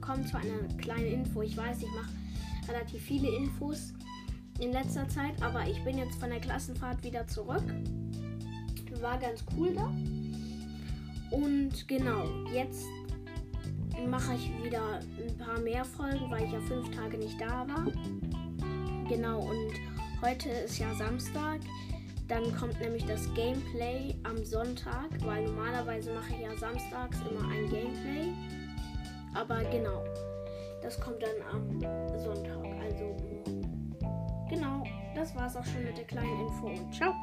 kommt zwar eine kleine Info. Ich weiß, ich mache relativ viele Infos in letzter Zeit, aber ich bin jetzt von der Klassenfahrt wieder zurück. War ganz cool da. Und genau, jetzt mache ich wieder ein paar mehr Folgen, weil ich ja fünf Tage nicht da war. Genau, und heute ist ja Samstag. Dann kommt nämlich das Gameplay am Sonntag, weil normalerweise mache ich ja samstags immer ein Gameplay. Aber genau, das kommt dann am Sonntag, also morgen. Genau, das war's auch schon mit der kleinen Info und ciao.